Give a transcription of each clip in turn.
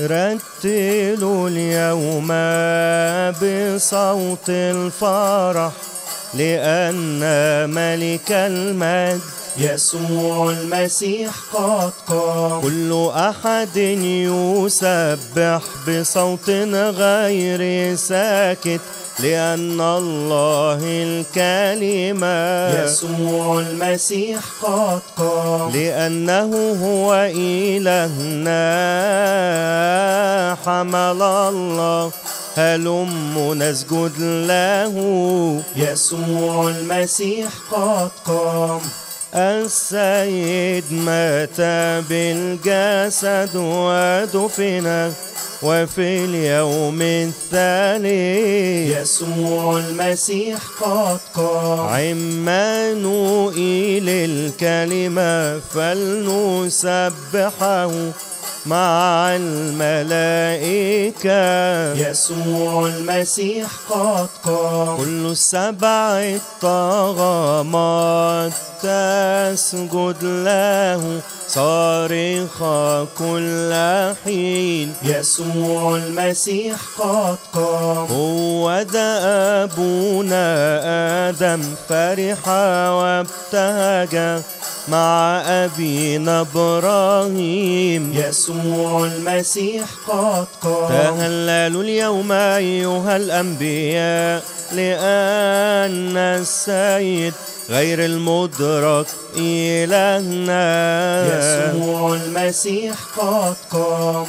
رتلوا اليوم بصوت الفرح لأن ملك المجد يسوع المسيح قد قام. كل أحد يسبح بصوت غير ساكت. لأن الله الكلمة. يسوع المسيح قد قام. لأنه هو إلهنا. حمل الله. هلم نسجد له. يسوع المسيح قد قام. السيد مات بالجسد ودفن. وفي اليوم الثالث يسوع المسيح قد قام. عمانوئيل الكلمة فلنسبحه. مع الملائكة. يسوع المسيح قد قام. كل السبع الطغمات تسجد له صارخة كل حين. يسوع المسيح قد قام. هو أبونا آدم فرح وابتهج. مع أبينا إبراهيم. يسوع المسيح قد قام. تهللوا اليوم أيها الأنبياء لأن السيد غير المدرك إلهنا يسوع المسيح قد قام.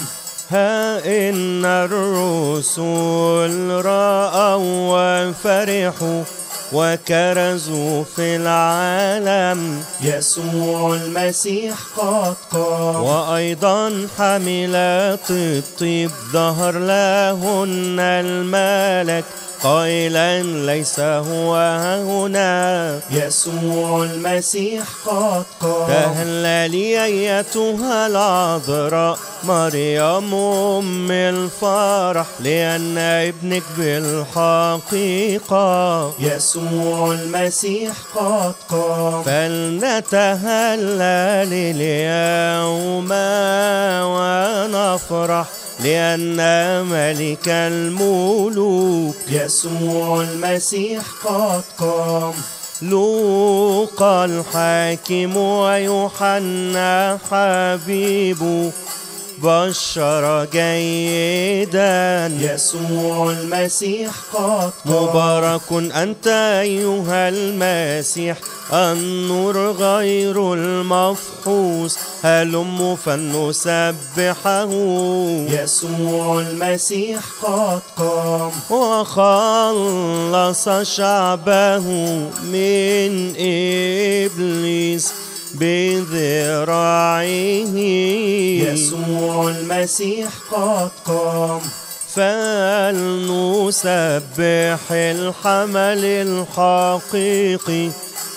ها إن الرسل رأوا وفرحوا وكرزوا في العالم. يسوع المسيح قد قام. وأيضا حملات الطيب. ظهر لهن الملك. قائلا ليس هو هنا. يسوع المسيح قد قام. تهللي أيتها العذراء مريم أم الفرح لأن ابنك بالحقيقة. يسوع المسيح قد قام. فلنتهلل اليوم ونفرح. لأن ملك الملوك يسوع المسيح قد قام. لوقا الحاكم ويوحنا حبيب بشر جيدا. يسوع المسيح قد مبارك أنت أيها المسيح. النور غير المفحوص. هلم فلنسبحه. يسوع المسيح قد قام وخلص شعبه من إبليس. بذراعه. يسوع المسيح قد قام. فلنسبح الحمل الحقيقي.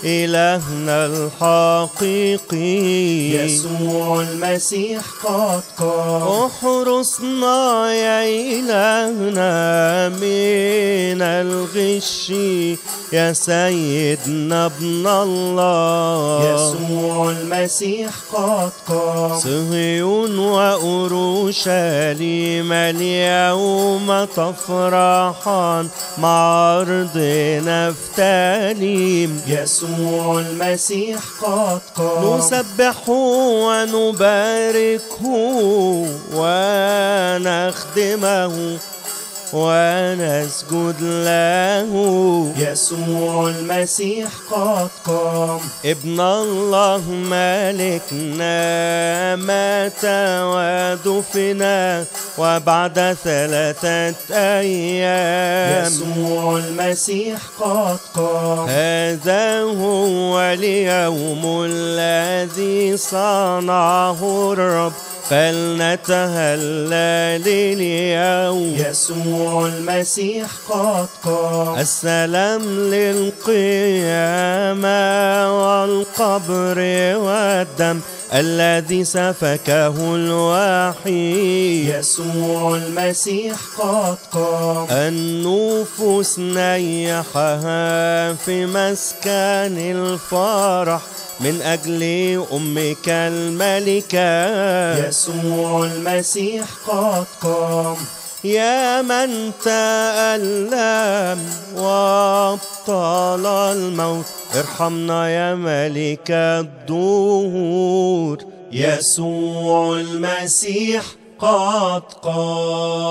إلهنا الحقيقي. يسوع المسيح قد قام. احرسنا يا إلهنا من الغش. يا سيدنا ابن الله. يسوع المسيح قد قام. صهيون وأورشليم اليوم تفرحان مع أرض نفتاليم. يسوع المسيح قد قام. نسبحه ونباركه ونخدمه ونسجد له. يسوع المسيح قد قام. ابن الله ملكنا مات ودفنا وبعد ثلاثة أيام. يسوع المسيح قد قام. هذا هو اليوم الذي صنعه الرب. فلنتهلل اليوم يسوع المسيح قد قام. السلام للقيامة والقبر والدم. الذي سفكه الوحيد يسوع المسيح قد قام. النفوس نيحها في مسكن الفرح من أجل أمك الملكة. يسوع المسيح قد قام. يا من تألم وابطل الموت. ارحمنا يا ملك الدهور. يسوع المسيح قد قام.